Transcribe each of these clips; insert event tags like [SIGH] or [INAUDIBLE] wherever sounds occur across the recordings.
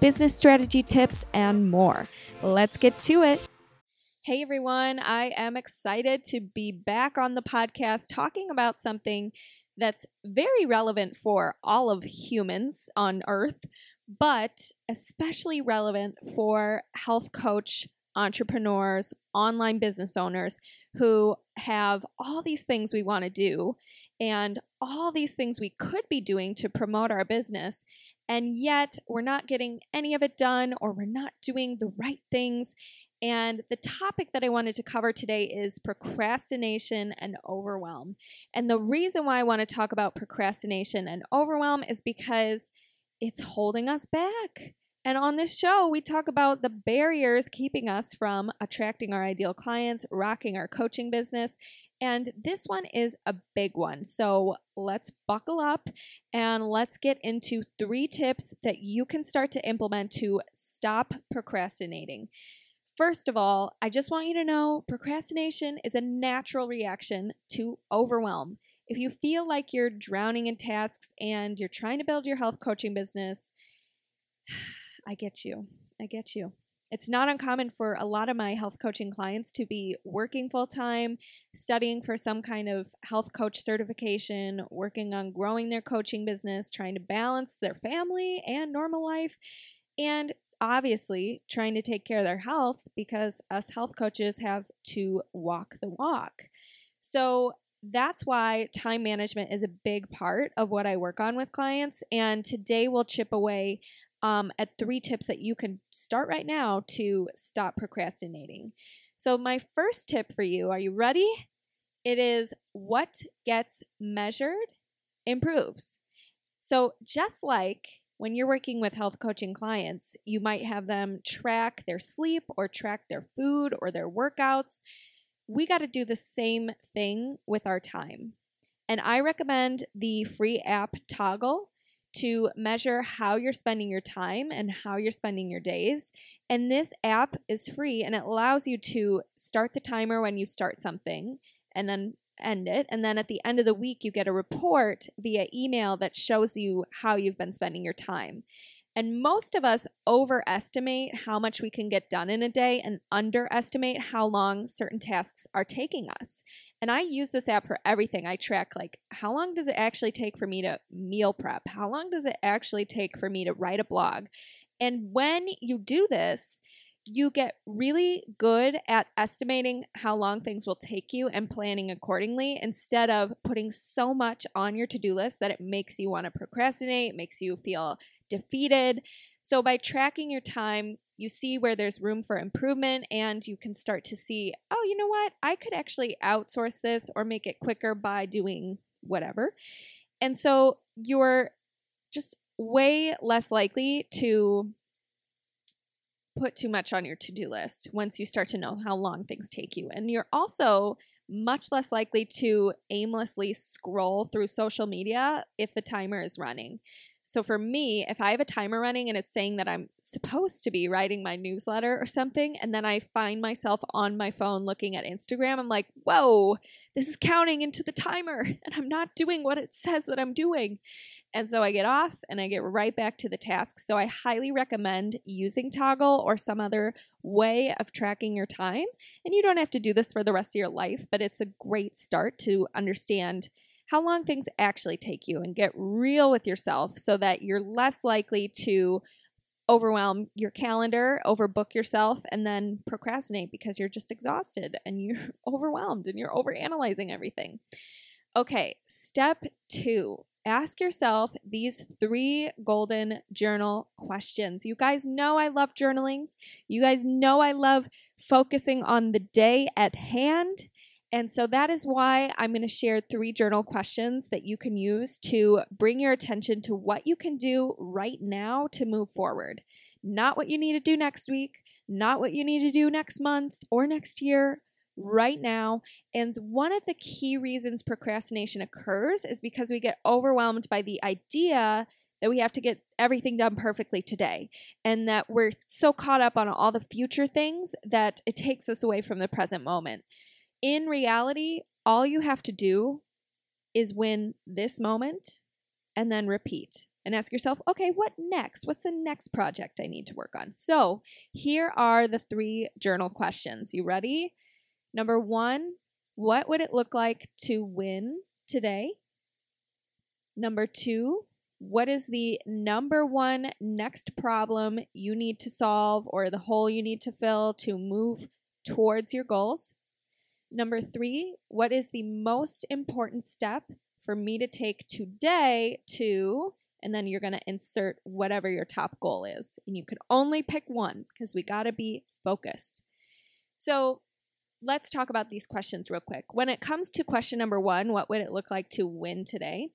business strategy tips, and more. Let's get to it. Hey everyone, I am excited to be back on the podcast talking about something that's very relevant for all of humans on earth, but especially relevant for health coach entrepreneurs, online business owners who have all these things we want to do and all these things we could be doing to promote our business. And yet, we're not getting any of it done, or we're not doing the right things. And the topic that I wanted to cover today is procrastination and overwhelm. And the reason why I want to talk about procrastination and overwhelm is because it's holding us back. And on this show, we talk about the barriers keeping us from attracting our ideal clients, rocking our coaching business. And this one is a big one. So let's buckle up and let's get into three tips that you can start to implement to stop procrastinating. First of all, I just want you to know procrastination is a natural reaction to overwhelm. If you feel like you're drowning in tasks and you're trying to build your health coaching business, I get you. I get you. It's not uncommon for a lot of my health coaching clients to be working full time, studying for some kind of health coach certification, working on growing their coaching business, trying to balance their family and normal life. And obviously trying to take care of their health because us health coaches have to walk the walk. So that's why time management is a big part of what I work on with clients. And today we'll chip away um, at three tips that you can start right now to stop procrastinating. So, my first tip for you are you ready? It is what gets measured improves. So, just like when you're working with health coaching clients, you might have them track their sleep or track their food or their workouts. We got to do the same thing with our time. And I recommend the free app Toggl to measure how you're spending your time and how you're spending your days. And this app is free and it allows you to start the timer when you start something and then end it. And then at the end of the week, you get a report via email that shows you how you've been spending your time. And most of us overestimate how much we can get done in a day and underestimate how long certain tasks are taking us. And I use this app for everything. I track like how long does it actually take for me to meal prep? How long does it actually take for me to write a blog? And when you do this, you get really good at estimating how long things will take you and planning accordingly instead of putting so much on your to do list that it makes you want to procrastinate, makes you feel defeated. So, by tracking your time, you see where there's room for improvement and you can start to see, oh, you know what? I could actually outsource this or make it quicker by doing whatever. And so, you're just way less likely to put too much on your to do list once you start to know how long things take you. And you're also much less likely to aimlessly scroll through social media if the timer is running. So for me, if I have a timer running and it's saying that I'm supposed to be writing my newsletter or something, and then I find myself on my phone looking at Instagram, I'm like, whoa, this is counting into the timer, [LAUGHS] and I'm not doing what it says that I'm doing. And so I get off and I get right back to the task. So I highly recommend using Toggl or some other way of tracking your time. And you don't have to do this for the rest of your life, but it's a great start to understand how long things actually take you and get real with yourself so that you're less likely to overwhelm your calendar, overbook yourself, and then procrastinate because you're just exhausted and you're [LAUGHS] overwhelmed and you're overanalyzing everything. Okay, step two ask yourself these three golden journal questions. You guys know I love journaling. You guys know I love focusing on the day at hand and so that is why I'm going to share three journal questions that you can use to bring your attention to what you can do right now to move forward. not what you need to do next week, not what you need to do next month or next year, right now. And one of the key reasons procrastination occurs is because we get overwhelmed by the idea that we have to get everything done perfectly today and that we're so caught up on all the future things that it takes us away from the present moment. In reality, all you have to do is win this moment and then repeat and ask yourself, okay, what next? What's the next project I need to work on? So, here are the three journal questions. You ready? Number one, what would it look like to win today? Number two, what is the number one next problem you need to solve or the hole you need to fill to move towards your goals? Number three, what is the most important step for me to take today to, and then you're going to insert whatever your top goal is. And you can only pick one because we got to be focused. So let's talk about these questions real quick. When it comes to question number one, what would it look like to win today?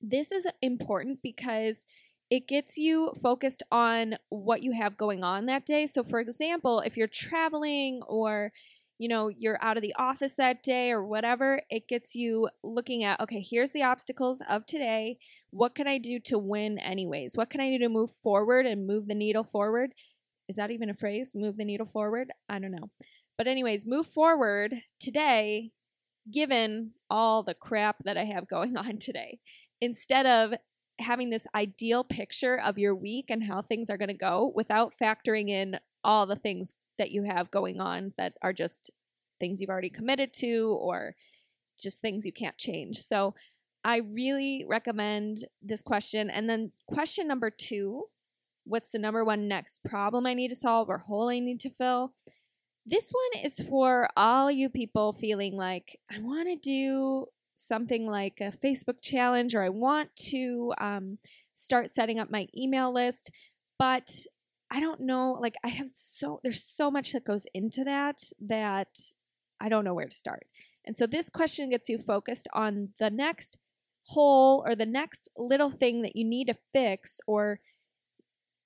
This is important because it gets you focused on what you have going on that day. So, for example, if you're traveling or you know, you're out of the office that day or whatever, it gets you looking at, okay, here's the obstacles of today. What can I do to win, anyways? What can I do to move forward and move the needle forward? Is that even a phrase? Move the needle forward? I don't know. But, anyways, move forward today, given all the crap that I have going [LAUGHS] on today. Instead of having this ideal picture of your week and how things are going to go without factoring in all the things that you have going on that are just things you've already committed to or just things you can't change. So I really recommend this question. And then question number two what's the number one next problem I need to solve or hole I need to fill? This one is for all you people feeling like, I want to do something like a Facebook challenge or I want to um, start setting up my email list, but I don't know. Like, I have so, there's so much that goes into that that I don't know where to start. And so this question gets you focused on the next hole or the next little thing that you need to fix or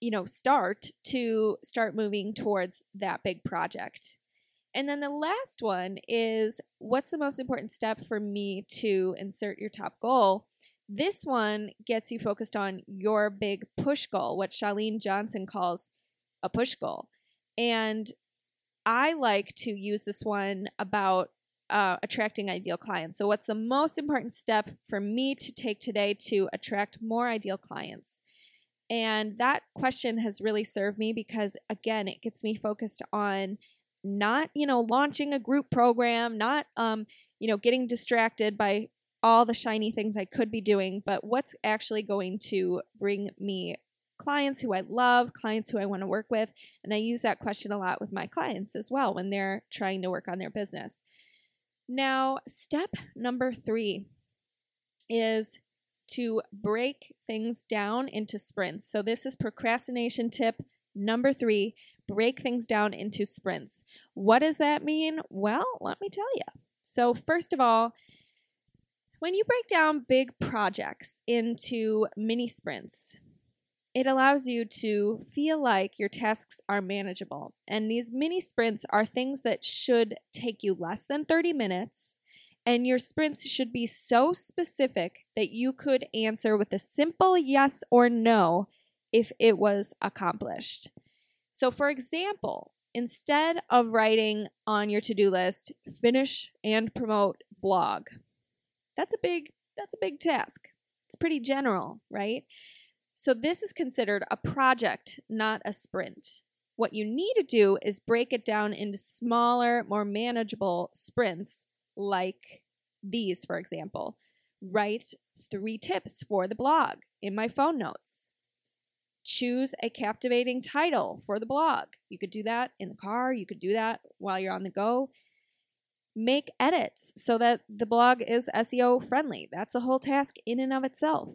you know, start to start moving towards that big project. And then the last one is what's the most important step for me to insert your top goal? This one gets you focused on your big push goal, what Chalene Johnson calls a push goal. And I like to use this one about uh, attracting ideal clients. So, what's the most important step for me to take today to attract more ideal clients? And that question has really served me because, again, it gets me focused on not, you know, launching a group program, not, um, you know, getting distracted by all the shiny things I could be doing, but what's actually going to bring me clients who I love, clients who I want to work with. And I use that question a lot with my clients as well when they're trying to work on their business. Now, step number three is to break things down into sprints. So, this is procrastination tip number three break things down into sprints. What does that mean? Well, let me tell you. So, first of all, when you break down big projects into mini sprints, it allows you to feel like your tasks are manageable. And these mini sprints are things that should take you less than 30 minutes and your sprints should be so specific that you could answer with a simple yes or no if it was accomplished. So, for example, instead of writing on your to-do list, finish and promote blog. That's a big that's a big task. It's pretty general, right? So this is considered a project, not a sprint. What you need to do is break it down into smaller, more manageable sprints like these, for example. Write three tips for the blog in my phone notes. Choose a captivating title for the blog. You could do that in the car, you could do that while you're on the go. Make edits so that the blog is SEO friendly. That's a whole task in and of itself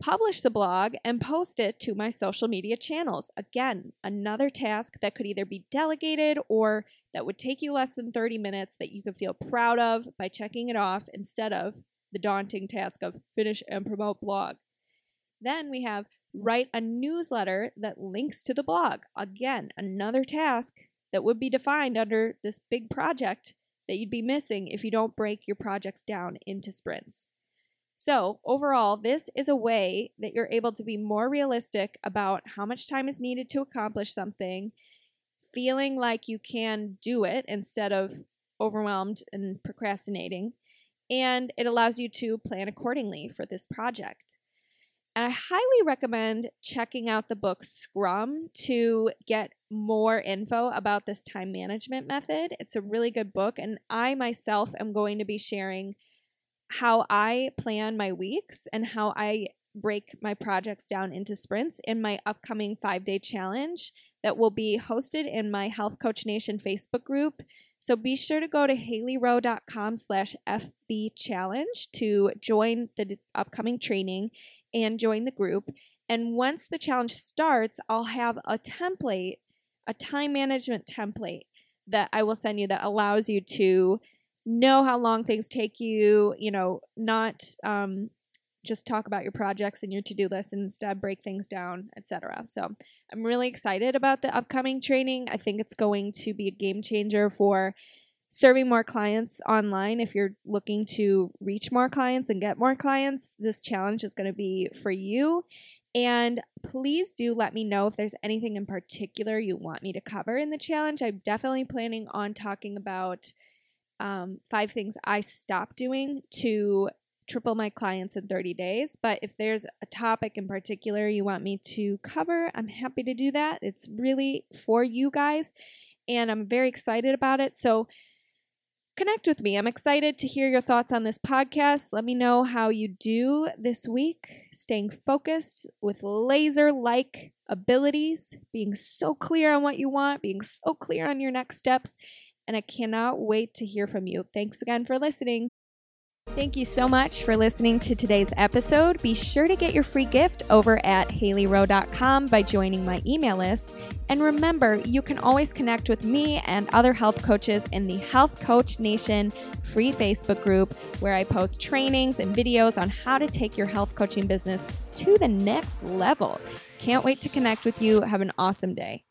publish the blog, and post it to my social media channels. Again, another task that could either be delegated or that would take you less than 30 minutes that you could feel proud of by checking it off instead of the daunting task of finish and promote blog. Then we have write a newsletter that links to the blog. Again, another task that would be defined under this big project that you'd be missing if you don't break your projects down into sprints. So, overall, this is a way that you're able to be more realistic about how much time is needed to accomplish something, feeling like you can do it instead of overwhelmed and procrastinating, and it allows you to plan accordingly for this project. And I highly recommend checking out the book Scrum to get more info about this time management method. It's a really good book, and I myself am going to be sharing how I plan my weeks and how I break my projects down into sprints in my upcoming five day challenge that will be hosted in my Health Coach Nation Facebook group. So be sure to go to haleyrowe.com slash FB challenge to join the d- upcoming training and join the group. And once the challenge starts, I'll have a template, a time management template that I will send you that allows you to know how long things take you, you know, not um, just talk about your projects and your to-do list and instead break things down, etc. So I'm really excited about the upcoming training. I think it's going to be a game changer for serving more clients online. If you're looking to reach more clients and get more clients, this challenge is going to be for you. And please do let me know if there's anything in particular you want me to cover in the challenge. I'm definitely planning on talking about um, five things I stopped doing to triple my clients in 30 days. But if there's a topic in particular you want me to cover, I'm happy to do that. It's really for you guys, and I'm very excited about it. So connect with me. I'm excited to hear your thoughts on this podcast. Let me know how you do this week, staying focused with laser like abilities, being so clear on what you want, being so clear on your next steps. And I cannot wait to hear from you. Thanks again for listening. Thank you so much for listening to today's episode. Be sure to get your free gift over at haleyrowe.com by joining my email list. And remember, you can always connect with me and other health coaches in the Health Coach Nation free Facebook group where I post trainings and videos on how to take your health coaching business to the next level. Can't wait to connect with you. Have an awesome day.